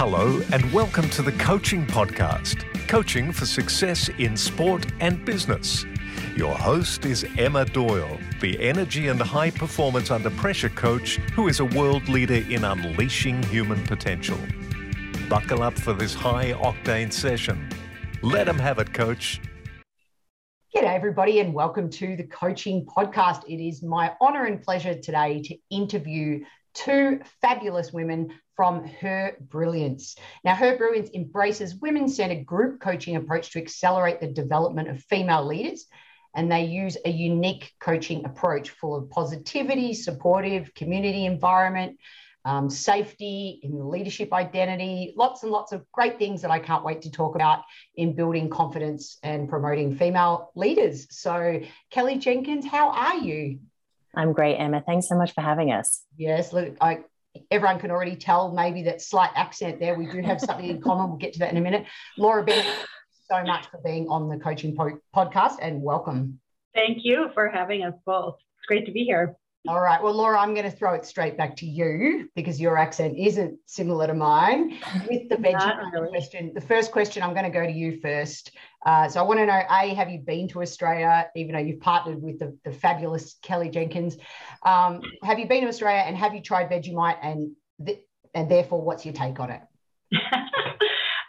Hello, and welcome to the Coaching Podcast Coaching for Success in Sport and Business. Your host is Emma Doyle, the energy and high performance under pressure coach who is a world leader in unleashing human potential. Buckle up for this high octane session. Let them have it, coach. G'day, everybody, and welcome to the Coaching Podcast. It is my honor and pleasure today to interview two fabulous women from Her Brilliance. Now, Her Brilliance embraces women centered group coaching approach to accelerate the development of female leaders. And they use a unique coaching approach full of positivity, supportive community environment, um, safety, in leadership identity, lots and lots of great things that I can't wait to talk about in building confidence and promoting female leaders. So, Kellie Jenkins, how are you? I'm great, Emma. Thanks so much for having us. Yes, look, I, everyone can already tell maybe that slight accent there. We do have something in common. We'll get to that in a minute. Laura Bennett, so much for being on the coaching po- podcast and welcome. Thank you for having us both. It's great to be here. All right. Well, Laura, I'm going to throw it straight back to you because your accent isn't similar to mine. With the veggie really. question, the first question, I'm going to go to you first. Uh, so I want to know: A, have you been to Australia? Even though you've partnered with the, the fabulous Kellie Jenkins, um, have you been to Australia and have you tried Vegemite? And th- and therefore, what's your take on it?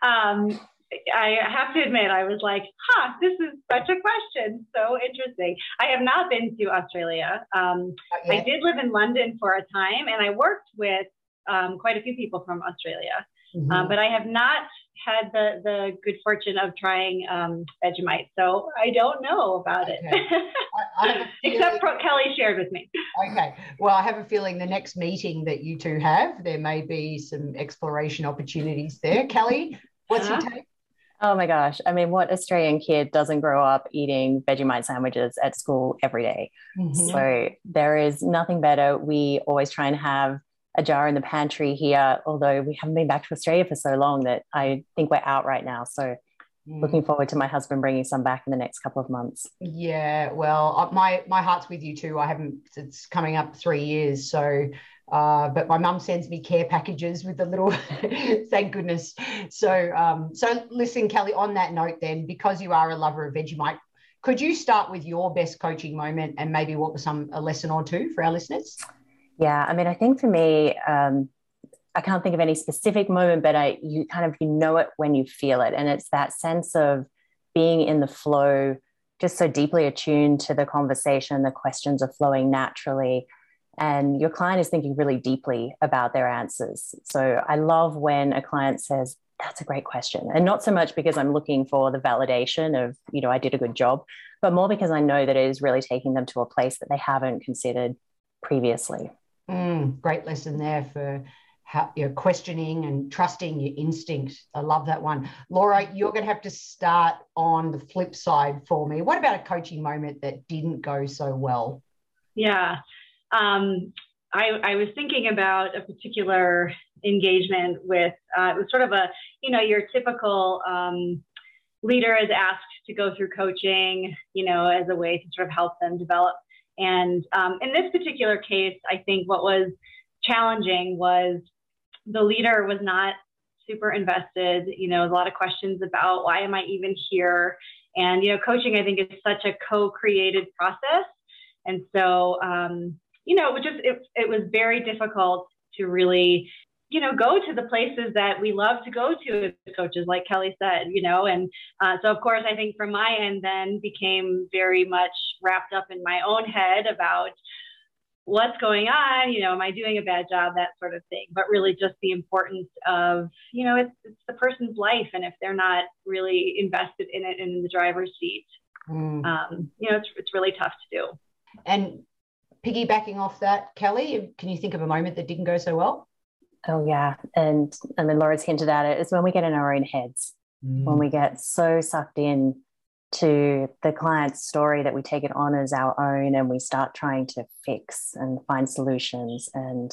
um, I have to admit, I was like, huh, this is such a question. So interesting. I have not been to Australia. Um, I did live in London for a time and I worked with um, quite a few people from Australia. Mm-hmm. Um, but I have not had the, the good fortune of trying um, Vegemite. So I don't know about it. Okay. I, I Except for Kellie shared with me. Okay. Well, I have a feeling the next meeting that you two have, there may be some exploration opportunities there. Kellie, what's uh-huh. your take? Oh my gosh. I mean, what Australian kid doesn't grow up eating Vegemite sandwiches at school every day? Mm-hmm. So there is nothing better. We always try and have a jar in the pantry here, although we haven't been back to Australia for so long that I think we're out right now. So mm. looking forward to my husband bringing some back in the next couple of months. Yeah, well, uh, my my heart's with you too. I haven't. It's coming up three years, so uh, but my mum sends me care packages with the little, thank goodness. So, um, so listen, Kellie. On that note, then, because you are a lover of Vegemite, could you start with your best coaching moment and maybe what was some a lesson or two for our listeners? Yeah, I mean, I think for me, um, I can't think of any specific moment, but I you kind of you know it when you feel it, and it's that sense of being in the flow, just so deeply attuned to the conversation. The questions are flowing naturally and your client is thinking really deeply about their answers. So I love when a client says, that's a great question. And not so much because I'm looking for the validation of, you know, I did a good job, but more because I know that it is really taking them to a place that they haven't considered previously. Mm, great lesson there for how you're questioning and trusting your instinct. I love that one. Laura, you're going to have to start on the flip side for me. What about a coaching moment that didn't go so well? Yeah um, I, I, was thinking about a particular engagement with uh, it was sort of a you know your typical um, leader is asked to go through coaching you know as a way to sort of help them develop. And um, in this particular case i think what was challenging was the leader was not super invested you know a lot of questions about why am i even here? And you know coaching i think is such a co-created process. And so um, you know, it just it, it was very difficult to really, you know, go to the places that we love to go to as coaches, like Kellie said, you know, and uh, so of course I think from my end then became very much wrapped up in my own head about what's going on you know am i doing a bad job that sort of thing but really just the importance of you know it's, it's the person's life and if they're not really invested in it and in the driver's seat mm. um, you know it's, it's really tough to do and piggybacking off that, Kellie, can you think of a moment that didn't go so well? Oh yeah, and I mean Laura's hinted at it. It's when we get in our own heads, mm. when we get so sucked in to the client's story that we take it on as our own, and we start trying to fix and find solutions. And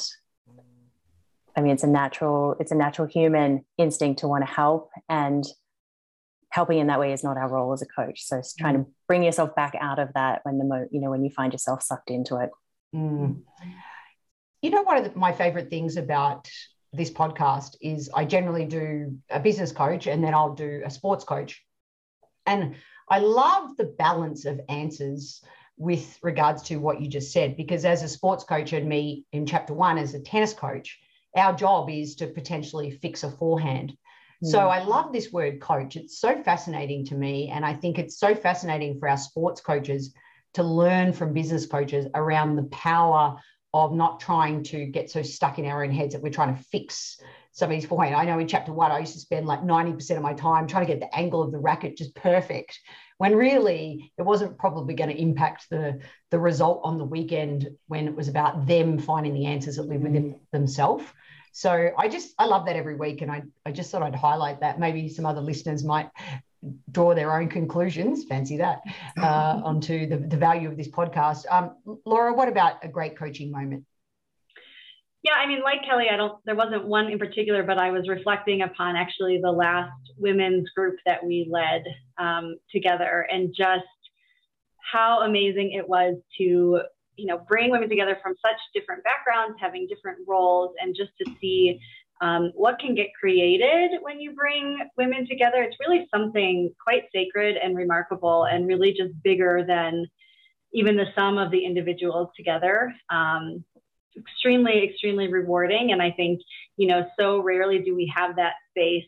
I mean, it's a natural, it's a natural human instinct to want to help, and helping in that way is not our role as a coach. So it's trying to mm. bring yourself back out of that when the mo- you know when you find yourself sucked into it. Mm. You know, one of the, my favorite things about this podcast is I generally do a business coach and then I'll do a sports coach. And I love the balance of answers with regards to what you just said, because as a sports coach and me in chapter one as a tennis coach, our job is to potentially fix a forehand. Mm. So I love this word coach. It's so fascinating to me. And I think it's so fascinating for our sports coaches to learn from business coaches around the power of not trying to get so stuck in our own heads that we're trying to fix somebody's forehand. I know in chapter one, I used to spend like 90% of my time trying to get the angle of the racket just perfect, when really it wasn't probably going to impact the, the result on the weekend when it was about them finding the answers that live within mm. themselves. So I just, I love that every week. And I, I just thought I'd highlight that. Maybe some other listeners might draw their own conclusions, fancy that, uh, onto the, the value of this podcast. Um, Laura, what about a great coaching moment? Yeah, I mean, like Kellie, I don't, there wasn't one in particular, but I was reflecting upon actually the last women's group that we led um, together and just how amazing it was to, you know, bring women together from such different backgrounds, having different roles, and just to see um, what can get created when you bring women together. It's really something quite sacred and remarkable, and really just bigger than even the sum of the individuals together. Um, extremely, extremely rewarding. And I think, you know, so rarely do we have that space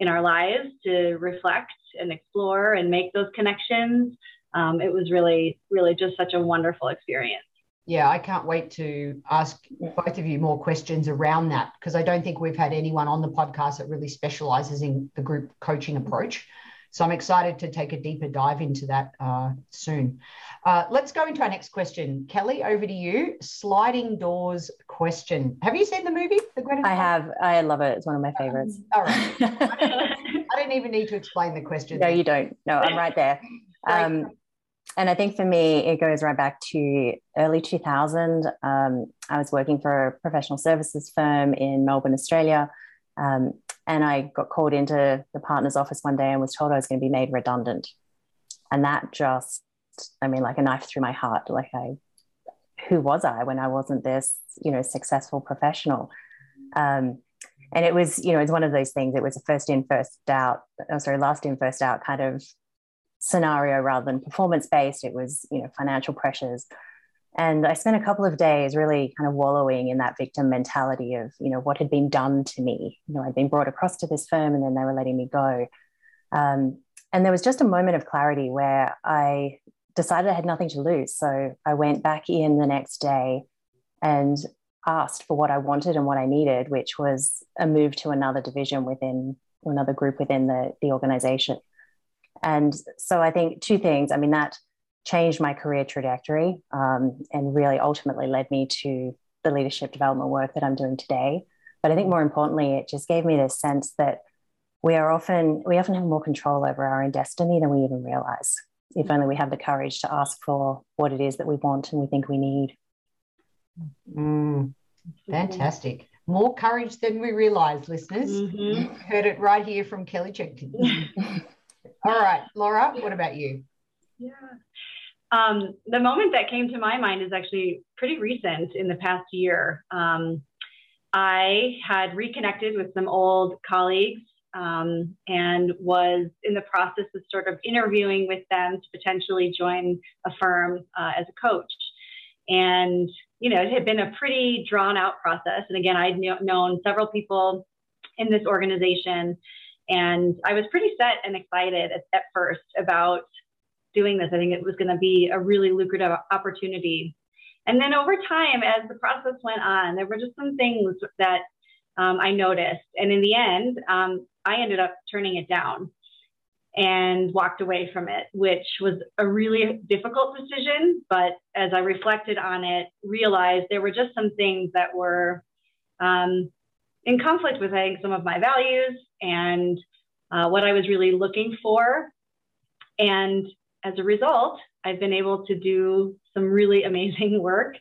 in our lives to reflect and explore and make those connections. Um, it was really, really just such a wonderful experience yeah, I can't wait to ask both of you more questions around that because I don't think we've had anyone on the podcast that really specializes in the group coaching approach. So I'm excited to take a deeper dive into that uh, soon. Uh, let's go into our next question. Kellie, over to you. Sliding doors question. Have you seen the movie? The Greta I have. I love it. It's one of my favorites. Um, all right. I don't even need to explain the question. No, you don't. No, I'm right there. Um, and I think for me, it goes right back to early 2000. Um, I was working for a professional services firm in Melbourne, Australia. Um, and I got called into the partner's office one day and was told I was going to be made redundant. And that just, I mean, like a knife through my heart. Like, I, who was I when I wasn't this, you know, successful professional? Um, and it was, you know, it's one of those things. It was a first in, first out, oh, sorry, last in, first out kind of scenario rather than performance based. It was, you know, financial pressures. And I spent a couple of days really kind of wallowing in that victim mentality of, you know, what had been done to me. You know, I'd been brought across to this firm and then they were letting me go. Um, and there was just a moment of clarity where I decided I had nothing to lose. So I went back in the next day and asked for what I wanted and what I needed, which was a move to another division within another group within the, the organization. And so I think two things. I mean, that changed my career trajectory um, and really ultimately led me to the leadership development work that I'm doing today. But I think more importantly, it just gave me this sense that we are often we often have more control over our own destiny than we even realize. If only we have the courage to ask for what it is that we want and we think we need. Mm, fantastic. More courage than we realize, listeners. Mm-hmm. Heard it right here from Kellie Jenkins. All right, Laura, what about you? Yeah. Um, the moment that came to my mind is actually pretty recent in the past year. Um, I had reconnected with some old colleagues um, and was in the process of sort of interviewing with them to potentially join a firm uh, as a coach. And, you know, it had been a pretty drawn out process. And again, I'd known several people in this organization and I was pretty set and excited at, at first about doing this. I think it was going to be a really lucrative opportunity. And then over time, as the process went on, there were just some things that um, I noticed. And in the end, um, I ended up turning it down and walked away from it, which was a really difficult decision. But as I reflected on it, realized there were just some things that were um, in conflict with, I think, some of my values and uh, what I was really looking for. And as a result, I've been able to do some really amazing work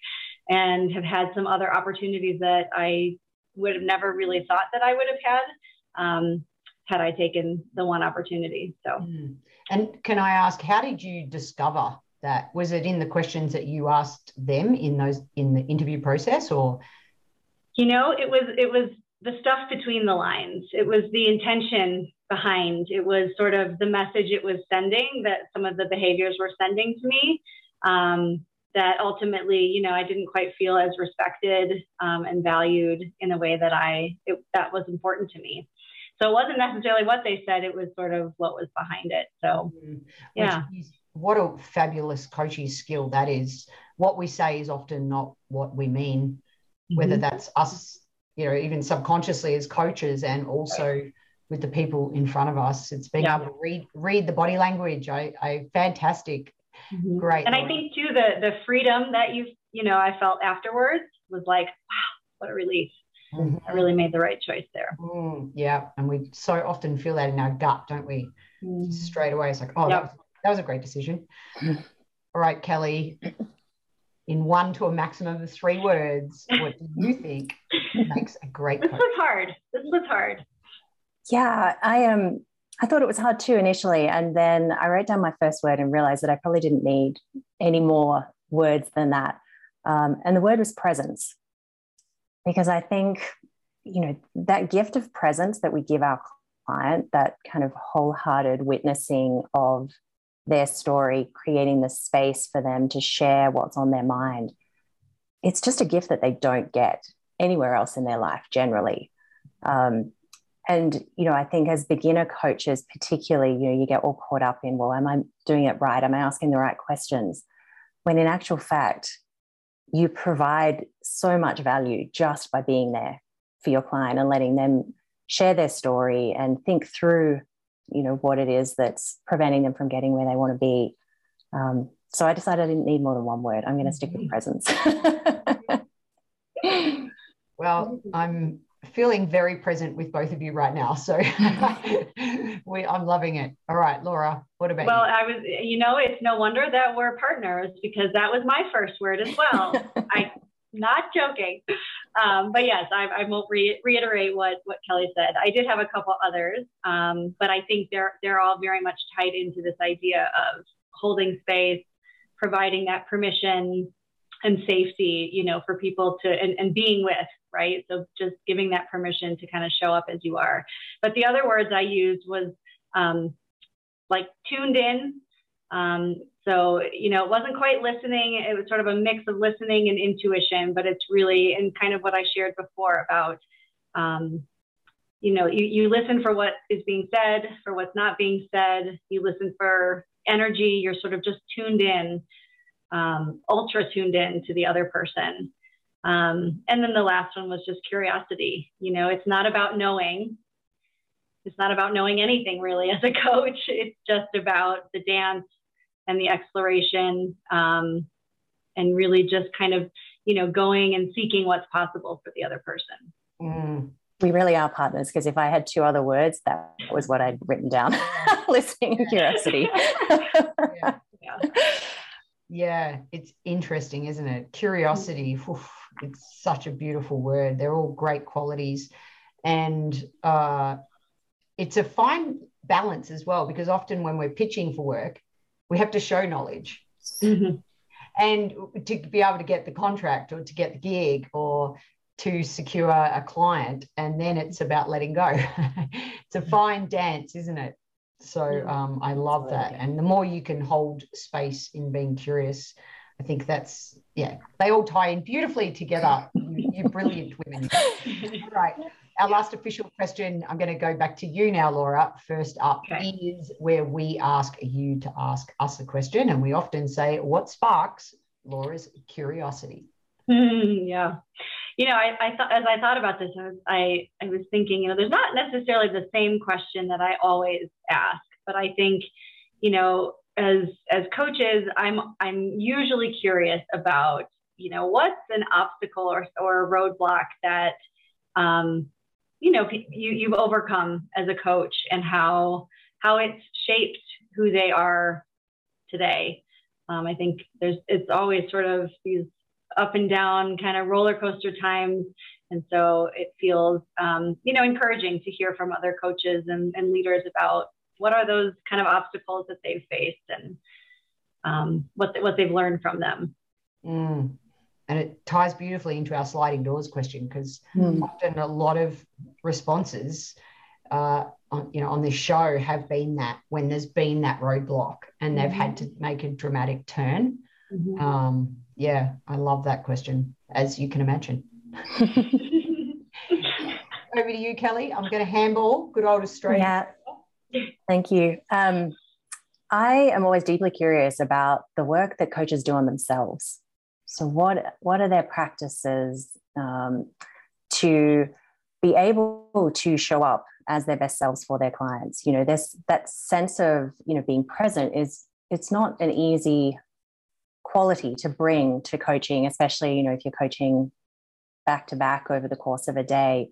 and have had some other opportunities that I would have never really thought that I would have had um, had I taken the one opportunity. So, mm. and can I ask, how did you discover that? Was it in the questions that you asked them in those in the interview process, or you know, it was it was the stuff between the lines. It was the intention behind. It was sort of the message it was sending that some of the behaviors were sending to me. Um, that ultimately, you know, I didn't quite feel as respected um, and valued in a way that I it, that was important to me. So it wasn't necessarily what they said; it was sort of what was behind it. So, mm-hmm. yeah. what a fabulous coaching skill that is. What we say is often not what we mean, mm-hmm. whether that's us, you know, even subconsciously as coaches, and also. With the people in front of us. It's being yeah. able to read read the body language. I, I fantastic Mm-hmm. Great. And I think too the the freedom that you you know I felt afterwards was like wow what a relief. Mm-hmm. I really made the right choice there. Mm, yeah, and we so often feel that in our gut, don't we? Mm. Straight away, it's like, oh, yep. that, was, that was a great decision. All right, Kellie, in one to a maximum of three words, what do you think makes a great? This was hard. This was hard. Yeah, I am. Um, I thought it was hard too initially. And then I wrote down my first word and realized that I probably didn't need any more words than that. Um, and the word was presence. Because I think, you know, that gift of presence that we give our client, that kind of wholehearted witnessing of their story, creating the space for them to share what's on their mind, it's just a gift that they don't get anywhere else in their life generally. Um, and you know i think as beginner coaches particularly you know you get all caught up in well am i doing it right? Am i asking the right questions? When in actual fact you provide so much value just by being there for your client and letting them share their story and think through you know what it is that's preventing them from getting where they want to be um, so i decided i didn't need more than one word i'm going to stick with presence well i'm feeling very present with both of you right now. So we, I'm loving it. All right, Laura, what about well, you? I was, you know, it's no wonder that we're partners because that was my first word as well. I, not joking. Um, but yes, I, I won't re- reiterate what, what Kellie said. I did have a couple others, um, but I think they're, they're all very much tied into this idea of holding space, providing that permission and safety, you know, for people to, and, and being with, right? So just giving that permission to kind of show up as you are. But the other words I used was um, like tuned in. Um, so, you know, it wasn't quite listening. It was sort of a mix of listening and intuition, but it's really, and kind of what I shared before about, um, you know, you, you listen for what is being said, for what's not being said. You listen for energy. You're sort of just tuned in, um, ultra tuned in to the other person. Um, and then the last one was just curiosity. You know, it's not about knowing. It's not about knowing anything really as a coach. It's just about the dance and the exploration um, and really just kind of, you know, going and seeking what's possible for the other person. Mm. We really are partners because if I had two other words, that was what I'd written down listening and curiosity. yeah. yeah. yeah, it's interesting, isn't it? Curiosity. Oof it's such a beautiful word. They're all great qualities. And uh, it's a fine balance as well, because often when we're pitching for work, we have to show knowledge. Mm-hmm. And to be able to get the contract or to get the gig or to secure a client, and then it's about letting go. it's a fine dance, isn't it? So um, I love that. And the more you can hold space in being curious, I think that's yeah, they all tie in beautifully together. you, you brilliant women. right. Our last official question, I'm going to go back to you now, Laura. First up okay. is where we ask you to ask us a question. And we often say, What sparks Laura's curiosity? Mm, yeah. You know, I, I thought as I thought about this, I was, I, I was thinking, you know, there's not necessarily the same question that I always ask, but I think, you know, as as coaches, I'm I'm usually curious about you know what's an obstacle or or a roadblock that um, you know you you've overcome as a coach and how how it's shaped who they are today. Um, I think there's it's always sort of these up and down kind of roller coaster times. And so it feels, um, you know, encouraging to hear from other coaches and, and leaders about what are those kind of obstacles that they've faced and um, what what they've learned from them. Mm. And it ties beautifully into our sliding doors question because mm. often a lot of responses uh, on, you know on this show have been that when there's been that roadblock and they've mm-hmm. had to make a dramatic turn. Mm-hmm. um, yeah i love that question as you can imagine. Over to you kellie. I'm going to handball good old australia. Yeah. Thank you. Um, i am always deeply curious about the work that coaches do on themselves so what what are their practices um, to be able to show up as their best selves for their clients? You know this that sense of you know being present is it's not an easy quality to bring to coaching especially you know if you're coaching back to back over the course of a day.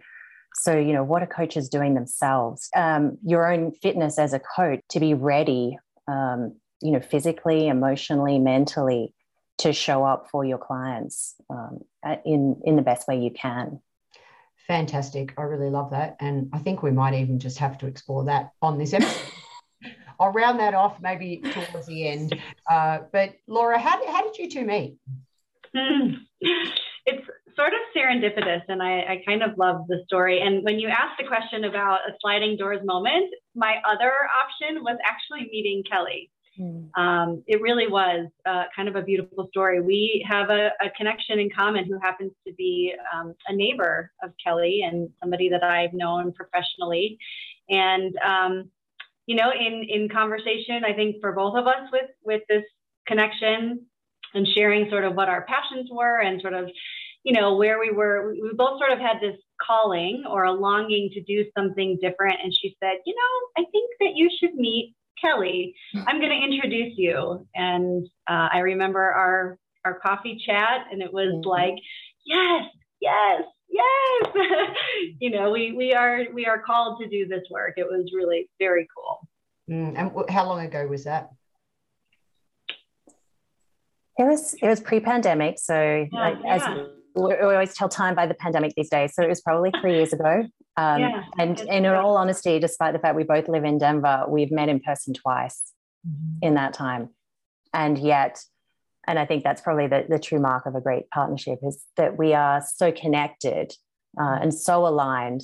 So you know what are coaches doing themselves? Um, your own fitness as a coach to be ready um, you know physically emotionally mentally to show up for your clients um, in in the best way you can Fantastic. I really love that. And I think we might even just have to explore that on this episode. I'll round that off maybe towards the end. Uh, but Laura, how did, how did you two meet? Mm. It's sort of serendipitous, and I, I kind of love the story. And when you asked the question about a sliding doors moment, my other option was actually meeting Kellie. Mm. Um, it really was uh, kind of a beautiful story. We have a, a connection in common who happens to be um, a neighbor of Kellie and somebody that I've known professionally. And, um, you know, in, in conversation, I think for both of us with, with this connection and sharing sort of what our passions were and sort of, you know, where we were, we both sort of had this calling or a longing to do something different. And she said, you know, I think that you should meet Kellie, I'm going to introduce you. And uh, I remember our our coffee chat, and it was mm-hmm. like, yes, yes, yes. you know, we we are we are called to do this work. It was really very cool. Mm, and how long ago was that? It was it was pre-pandemic, so yeah, like, yeah. as we always tell time by the pandemic these days. So it was probably three years ago. Um, yeah, and, in all honesty, despite the fact we both live in Denver, we've met in person twice mm-hmm. in that time. And yet, and I think that's probably the, the true mark of a great partnership is that we are so connected uh, and so aligned,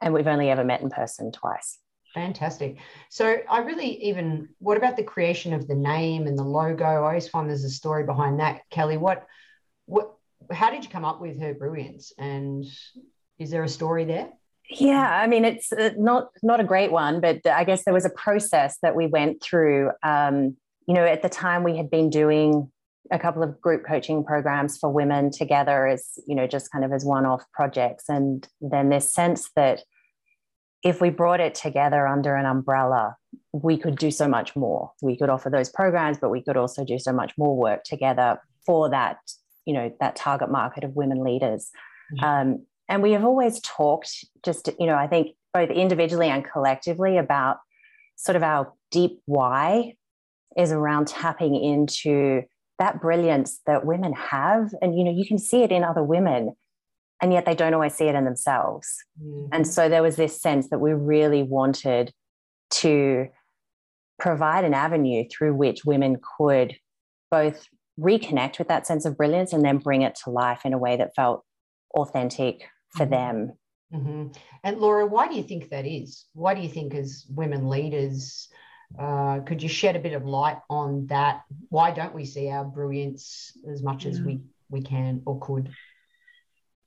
and we've only ever met in person twice. Fantastic. So I really even what about the creation of the name and the logo? I always find there's a story behind that. Kellie, what what how did you come up with her brilliance? And is there a story there? Yeah i mean it's uh, not not a great one but i guess there was a process that we went through. Um, you know at the time we had been doing a couple of group coaching programs for women together as you know just kind of as one-off projects. And then this sense that if we brought it together under an umbrella we could do so much more. We could offer those programs but we could also do so much more work together for that you know that target market of women leaders mm-hmm. um, and we have always talked just you know i think both individually and collectively about sort of our deep why is around tapping into that brilliance that women have and you know you can see it in other women and yet they don't always see it in themselves mm-hmm. and so there was this sense that we really wanted to provide an avenue through which women could both reconnect with that sense of brilliance and then bring it to life in a way that felt authentic for mm-hmm. them. Mm-hmm. And Laura, why do you think that is? Why do you think, as women leaders, uh, could you shed a bit of light on that? Why don't we see our brilliance as much as we we can or could?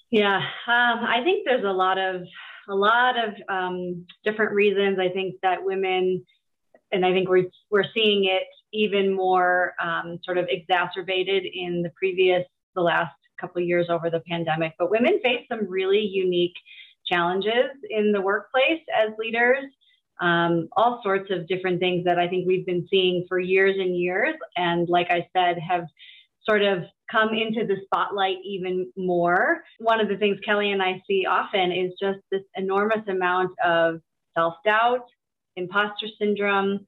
Yeah, um, I think there's a lot of a lot of um, different reasons. I think that women, and I think we're we're seeing it even more um, sort of exacerbated in the previous, the last couple years over the pandemic. But women face some really unique challenges in the workplace as leaders, um, all sorts of different things that I think we've been seeing for years and years. And like I said, have sort of come into the spotlight even more. One of the things Kellie and I see often is just this enormous amount of self doubt, imposter syndrome,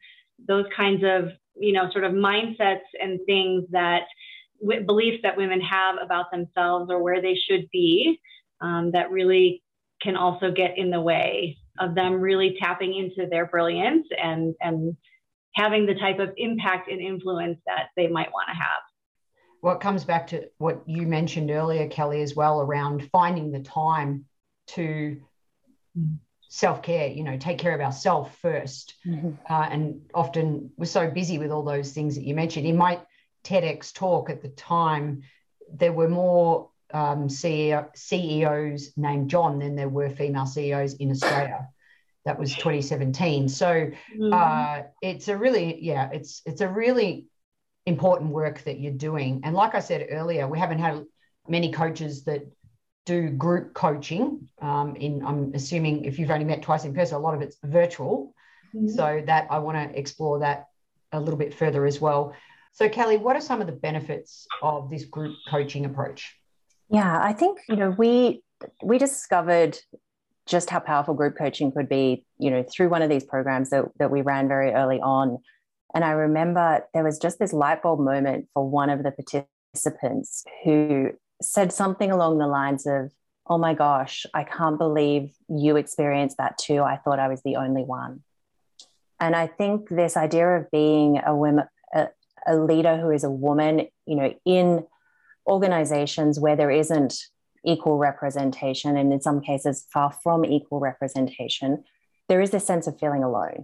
those kinds of you know, sort of mindsets and things that w- beliefs that women have about themselves or where they should be um, that really can also get in the way of them really tapping into their brilliance and and having the type of impact and influence that they might want to have. Well, it comes back to what you mentioned earlier, Kellie, as well, around finding the time to self care, you know, take care of ourselves 1st mm-hmm. uh, and often we're so busy with all those things that you mentioned. In my TEDx talk at the time, there were more um, CEO, CEOs named John than there were female CEOs in Australia. That was 2017. So mm-hmm. uh, it's a really, yeah, it's it's a really important work that you're doing. And like I said earlier, we haven't had many coaches that do group coaching. Um, in I'm assuming if you've only met twice in person, a lot of it's virtual. Mm-hmm. So that I want to explore that a little bit further as well. So Kellie, what are some of the benefits of this group coaching approach? Yeah, I think you know we we discovered just how powerful group coaching could be, you know, through one of these programs that, that we ran very early on. And I remember there was just this light bulb moment for one of the participants who said something along the lines of, Oh my gosh, I can't believe you experienced that too. I thought I was the only one. And I think this idea of being a woman, a, a leader who is a woman, you know, in organizations where there isn't equal representation, and in some cases, far from equal representation, there is this sense of feeling alone.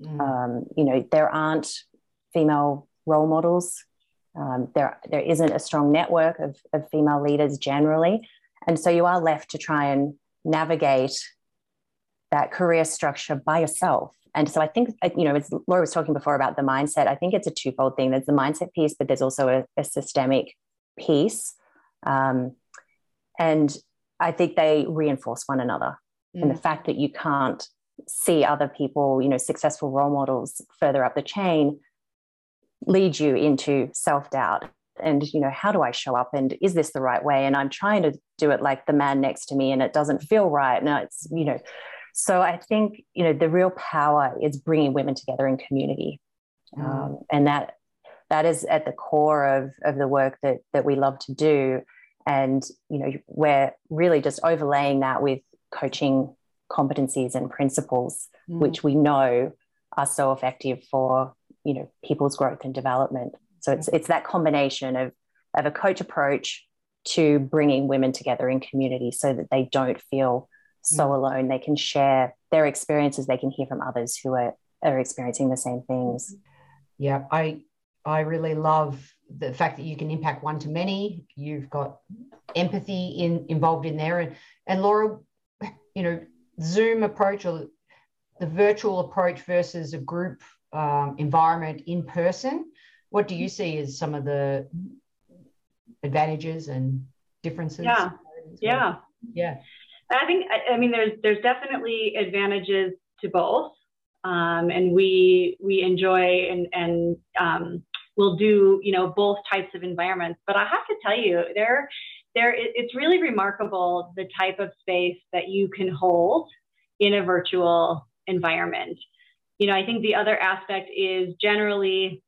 Mm. Um, you know, there aren't female role models. Um, there, there isn't a strong network of, of female leaders generally. And so you are left to try and navigate that career structure by yourself. And so I think, uh, you know, as Laura was talking before about the mindset, I think it's a twofold thing. There's the mindset piece, but there's also a, a systemic piece. Um, and I think they reinforce one another. Mm. And the fact that you can't see other people, you know, successful role models further up the chain lead you into self-doubt and you know how do i show up and is this the right way and i'm trying to do it like the man next to me and it doesn't feel right no it's you know so i think you know the real power is bringing women together in community mm. um, and that that is at the core of of the work that that we love to do and you know we're really just overlaying that with coaching competencies and principles mm. which we know are so effective for you know people's growth and development. So it's it's that combination of of a coach approach to bringing women together in community so that they don't feel so mm. alone. They can share their experiences. They can hear from others who are are experiencing the same things. Yeah i i really love the fact that you can impact one to many. You've got empathy in involved in there. And and laura you know Zoom approach or the virtual approach versus a group um, environment in person, what do you see as some of the advantages and differences? Yeah, yeah, yeah. I think I mean there's there's definitely advantages to both, um, and we we enjoy and and um, we'll do you know both types of environments. But I have to tell you there there it's really remarkable the type of space that you can hold in a virtual environment. You know, I think the other aspect is generally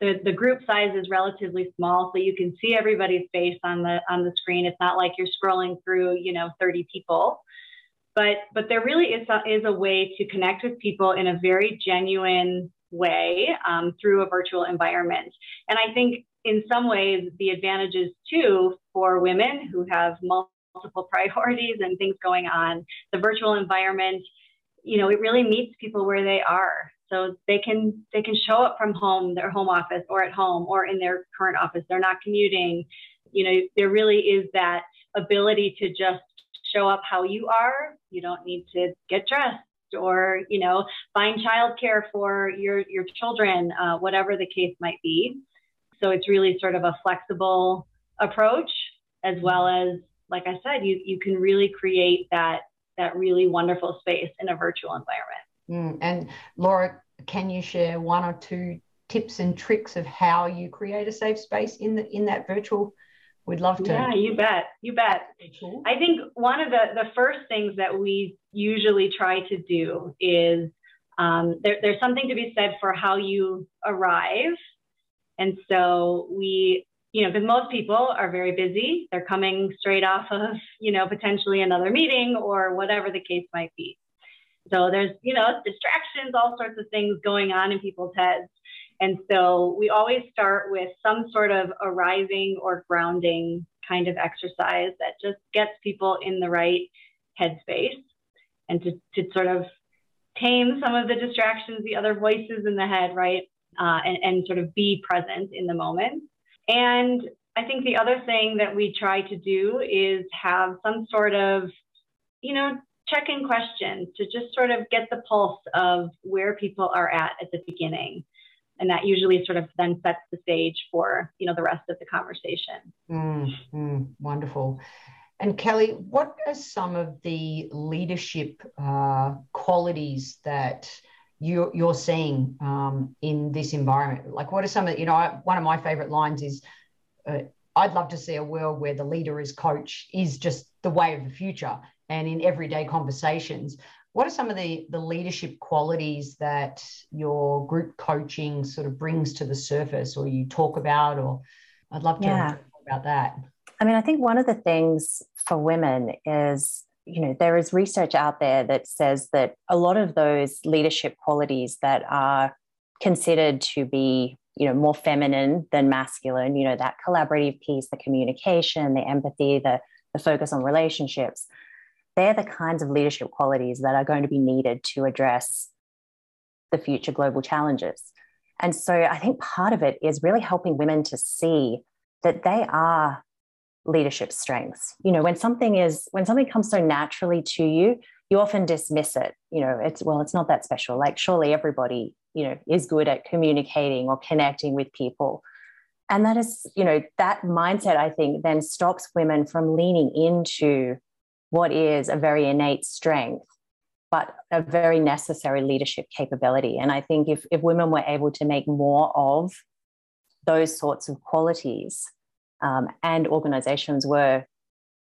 the, the group size is relatively small, so you can see everybody's face on the on the screen. It's not like you're scrolling through, you know, 30 people. But but there really is a, is a way to connect with people in a very genuine way um, through a virtual environment. And I think in some ways, the advantages too for women who have multiple priorities and things going on, the virtual environment, you know, it really meets people where they are. So they can they can show up from home, their home office, or at home, or in their current office. They're not commuting. You know, there really is that ability to just show up how you are. You don't need to get dressed or you know find childcare for your your children, uh, whatever the case might be. So it's really sort of a flexible approach, as well as, like I said, you, you can really create that, that really wonderful space in a virtual environment. Mm, and Laura, can you share one or two tips and tricks of how you create a safe space in the in that virtual? We'd love to. Yeah you bet you bet. I think one of the the first things that we usually try to do is um, there, there's something to be said for how you arrive. And so we, you know, because most people are very busy, they're coming straight off of, you know, potentially another meeting or whatever the case might be. So there's, you know, distractions, all sorts of things going on in people's heads. And so we always start with some sort of arising or grounding kind of exercise that just gets people in the right headspace and to, to sort of tame some of the distractions, the other voices in the head, right? Uh, and, and sort of be present in the moment. And I think the other thing that we try to do is have some sort of, you know, check in questions to just sort of get the pulse of where people are at at the beginning. And that usually sort of then sets the stage for, you know, the rest of the conversation. Mm, wonderful. And Kellie, what are some of the leadership uh, qualities that you're, you're seeing um, in this environment? Like, what are some of, you know, one of my favorite lines is, uh, I'd love to see a world where the leader as coach is just the way of the future and in everyday conversations. What are some of the, the leadership qualities that your group coaching sort of brings to the surface or you talk about? Or I'd love to yeah. about that. I mean, I think one of the things for women is, you know, there is research out there that says that a lot of those leadership qualities that are considered to be, you know, more feminine than masculine, you know, that collaborative piece, the communication, the empathy, the, the focus on relationships, they're the kinds of leadership qualities that are going to be needed to address the future global challenges. And so I think part of it is really helping women to see that they are leadership strengths. You know when something is when something comes so naturally to you you often dismiss it. You know it's well it's not that special. Like surely everybody you know is good at communicating or connecting with people. And that is you know that mindset i think then stops women from leaning into what is a very innate strength but a very necessary leadership capability. And i think if, if women were able to make more of those sorts of qualities um, and organizations were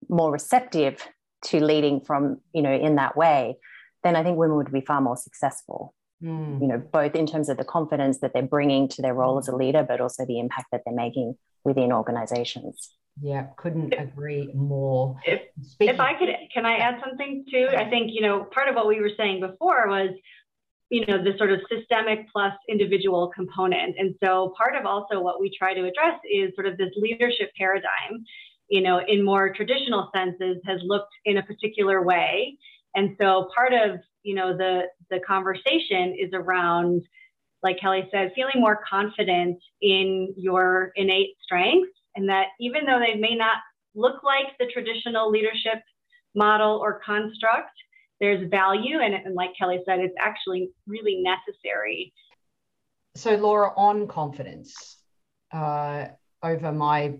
more receptive to leading from you know in that way then i think women would be far more successful. Mm. you know both in terms of the confidence that they're bringing to their role as a leader but also the impact that they're making within organizations. Yeah couldn't agree more. If, if i could can i add something too? I think you know part of what we were saying before was you know, the sort of systemic plus individual component. And so part of also what we try to address is sort of this leadership paradigm, you know, in more traditional senses has looked in a particular way. And so part of, you know, the the conversation is around, like Kellie said, feeling more confident in your innate strengths and that even though they may not look like the traditional leadership model or construct, there's value and, and like kellie said it's actually really necessary. So laura on confidence uh, over my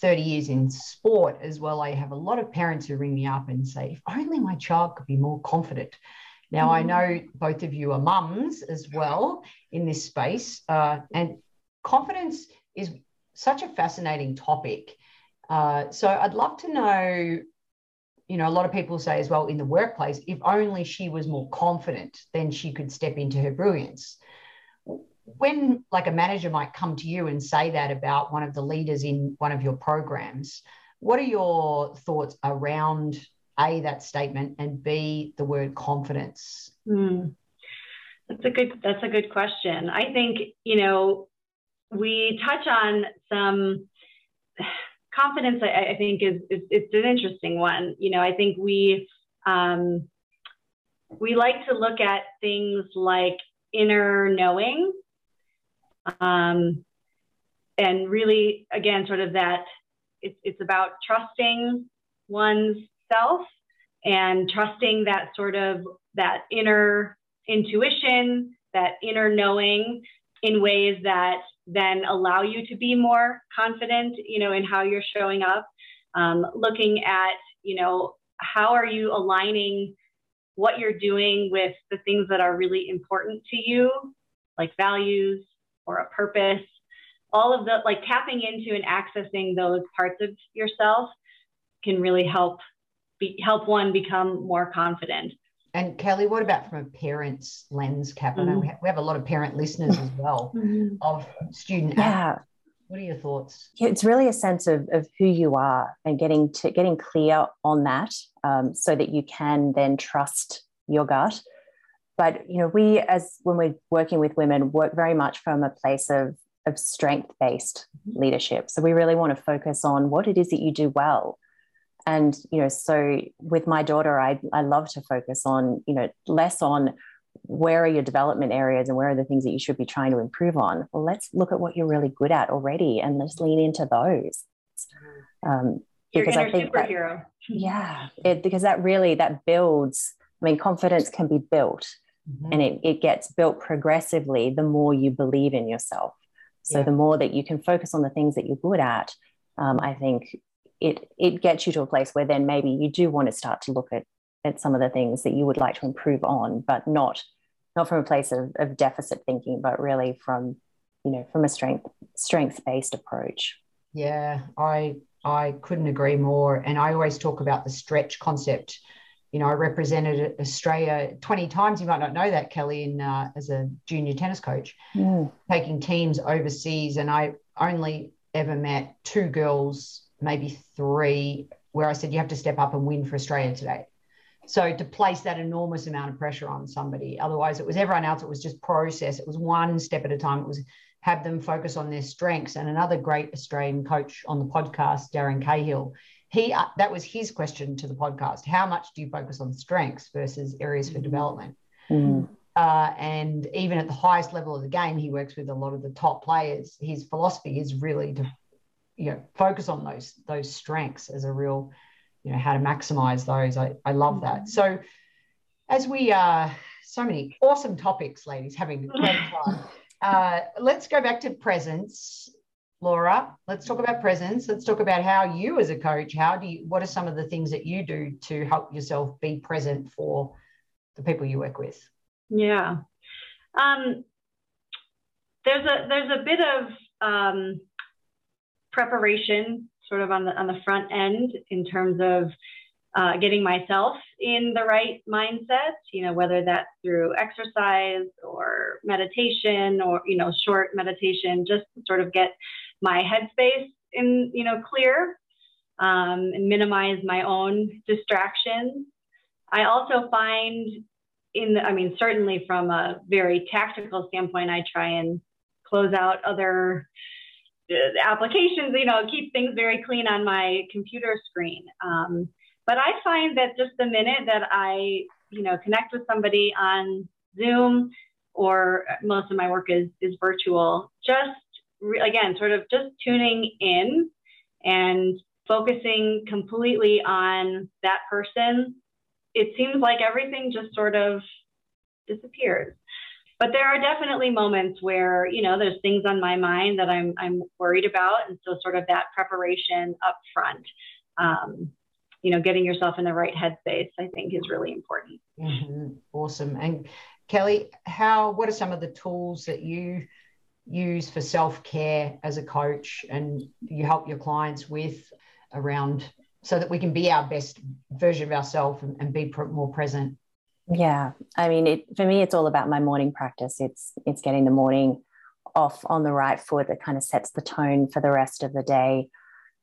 30 years in sport as well i have a lot of parents who ring me up and say if only my child could be more confident. Now mm-hmm. i know both of you are mums as well in this space uh, and confidence is such a fascinating topic. Uh, so i'd love to know you know, a lot of people say as well in the workplace, if only she was more confident, then she could step into her brilliance. When, like, a manager might come to you and say that about one of the leaders in one of your programs, what are your thoughts around A, that statement, and B, the word confidence? Mm. That's a good that's a good question. I think, you know, we touch on some confidence, I, I think, is, is, it's an interesting one. You know, I think we um, we like to look at things like inner knowing, um, and really, again, sort of that it's it's about trusting one's self and trusting that sort of that inner intuition, that inner knowing in ways that then allow you to be more confident, you know, in how you're showing up. Um, looking at, you know, how are you aligning what you're doing with the things that are really important to you, like values or a purpose. All of the like tapping into and accessing those parts of yourself can really help be, help one become more confident. And Kellie, what about from a parent's lens, Cap? Mm-hmm. I know we have, we have, a lot of parent listeners as well mm-hmm. of student. Yeah. Athletes. What are your thoughts? Yeah, it's really a sense of, of who you are and getting to getting clear on that, um, so that you can then trust your gut. but you know, we as when we're working with women work very much from a place of of strength based leadership. So we really want to focus on what it is that you do well. And you know, so with my daughter, I I love to focus on you know less on where are your development areas and where are the things that you should be trying to improve on. Well, let's look at what you're really good at already and let's lean into those. Um, because I think superhero. That, yeah, it, because that really that builds. I mean, confidence can be built, mm-hmm. and it, it gets built progressively the more you believe in yourself. So yeah. the more that you can focus on the things that you're good at, um, I think it it gets you to a place where then maybe you do want to start to look at at some of the things that you would like to improve on, but not not from a place of, of deficit thinking, but really from you know from a strength strength based approach. Yeah, I I couldn't agree more. And I always talk about the stretch concept. You know, I represented Australia 20 times. You might not know that, Kellie, in uh, as a junior tennis coach, mm. taking teams overseas. And I only ever met two girls, maybe three, where I said, you have to step up and win for Australia today. So to place that enormous amount of pressure on somebody, otherwise it was everyone else. It was just process. It was one step at a time. It was have them focus on their strengths. And another great Australian coach on the podcast, Darren Cahill, he uh, that was his question to the podcast: How much do you focus on strengths versus areas for development? Mm. Uh, and even at the highest level of the game, he works with a lot of the top players. His philosophy is really to, you know, focus on those those strengths as a real, you know, how to maximize those. I, I love that. So, as we uh, so many awesome topics, ladies, having a great time. Uh, let's go back to presence, Laura. Let's talk about presence. Let's talk about how you, as a coach, how do you? What are some of the things that you do to help yourself be present for the people you work with? Yeah, um, there's a there's a bit of um, preparation sort of on the on the front end in terms of uh, getting myself in the right mindset, you know, whether that's through exercise or meditation or, you know, short meditation, just to sort of get my headspace in, you know, clear um, and minimize my own distractions. I also find in, the, I mean, certainly from a very tactical standpoint, I try and close out other applications, you know, keep things very clean on my computer screen. Um, but I find that just the minute that I, you know, connect with somebody on Zoom or most of my work is, is virtual, just re- again, sort of just tuning in and focusing completely on that person, it seems like everything just sort of disappears. But there are definitely moments where, you know, there's things on my mind that I'm, I'm worried about. And so sort of that preparation up front. Um, you know, getting yourself in the right headspace, I think is really important. Mm-hmm. Awesome. And Kellie, how, what are some of the tools that you use for self care as a coach and you help your clients with around so that we can be our best version of ourselves and, and, be pr- more present? Yeah. I mean, it, for me, it's all about my morning practice. It's, it's getting the morning off on the right foot that kind of sets the tone for the rest of the day.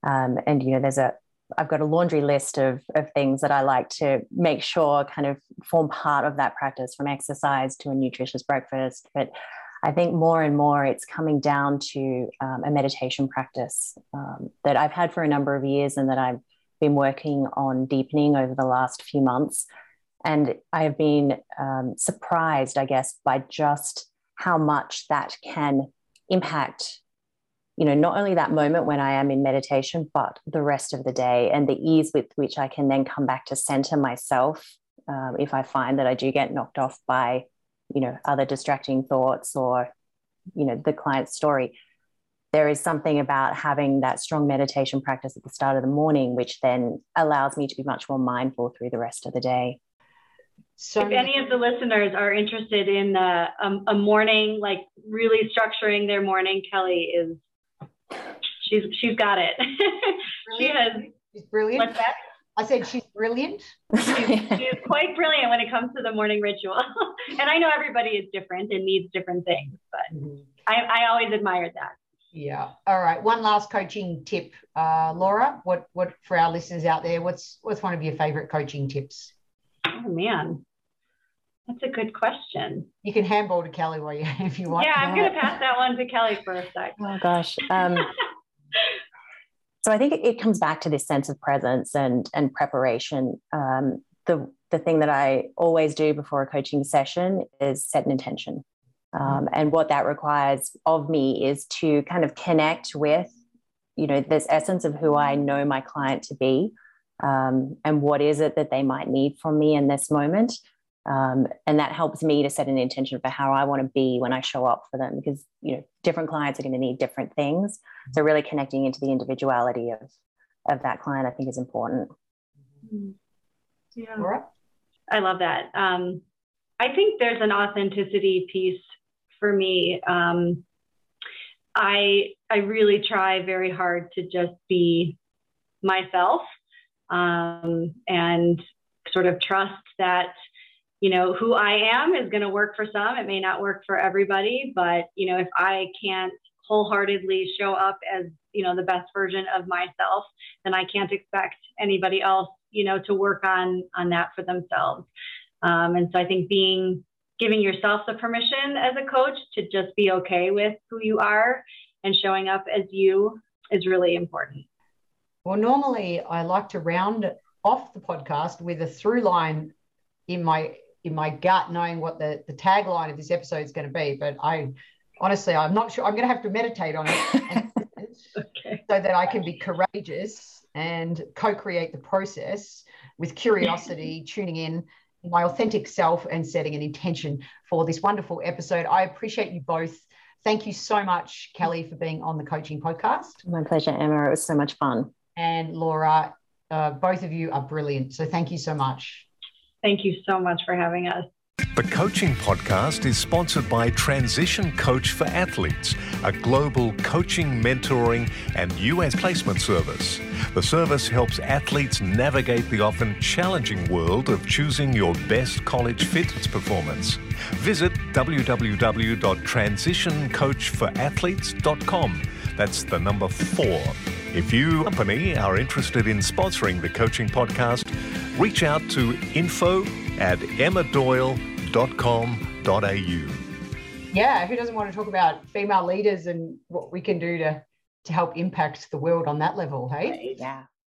Um, and you know, there's a I've got a laundry list of, of things that I like to make sure kind of form part of that practice from exercise to a nutritious breakfast. But I think more and more it's coming down to um, a meditation practice um, that I've had for a number of years and that I've been working on deepening over the last few months. And I have been um, surprised, I guess, by just how much that can impact you know not only that moment when i am in meditation but the rest of the day and the ease with which i can then come back to center myself um, if i find that i do get knocked off by you know other distracting thoughts or you know the client's story. There is something about having that strong meditation practice at the start of the morning which then allows me to be much more mindful through the rest of the day so if any of the listeners are interested in uh, a, a morning like really structuring their morning kellie is she's she's got it. she has. She's brilliant. What's that? I said she's brilliant. she's, she's quite brilliant when it comes to the morning ritual. and I know everybody is different and needs different things, but mm-hmm. I, I always admired that. Yeah. All right. One last coaching tip, uh, Laura. What what for our listeners out there? What's what's one of your favorite coaching tips? Oh man. That's a good question. You can handball to Kellie while you if you want. Yeah, I'm going to pass that one to Kellie for a sec. Oh gosh. Um, so I think it comes back to this sense of presence and and preparation. Um, the the thing that I always do before a coaching session is set an intention. Um, and what that requires of me is to kind of connect with, you know, this essence of who I know my client to be, um, and what is it that they might need from me in this moment. Um, and that helps me to set an intention for how I want to be when I show up for them, because you know, different clients are going to need different things. So really connecting into the individuality of of that client, I think, is important. Mm-hmm. Yeah. I love that. Um, I think there's an authenticity piece for me. Um, I I really try very hard to just be myself um, and sort of trust that you know who I am is going to work for some. It may not work for everybody, but you know if I can't wholeheartedly show up as you know the best version of myself, then I can't expect anybody else you know to work on on that for themselves. Um, and so I think being giving yourself the permission as a coach to just be okay with who you are and showing up as you is really important. Well, normally I like to round off the podcast with a through line in my in my gut, knowing what the, the tagline of this episode is going to be. But I honestly, I'm not sure. I'm going to have to meditate on it okay. so that I can be courageous and co-create the process with curiosity, tuning in my authentic self and setting an intention for this wonderful episode. I appreciate you both. Thank you so much, Kellie, for being on the coaching podcast. My pleasure, Emma. It was so much fun. And Laura, uh, both of you are brilliant. So thank you so much. Thank you so much for having us. The Coaching Podcast is sponsored by Transition Coach for Athletes, a global coaching, mentoring, and US placement service. The service helps athletes navigate the often challenging world of choosing your best college fitness performance. Visit www.transitioncoachforathletes.com. That's the number four. If you, company, are interested in sponsoring the Coaching Podcast, reach out to info at emmadoyle.com.au. Yeah, who doesn't want to talk about female leaders and what we can do to to help impact the world on that level, hey? Yeah.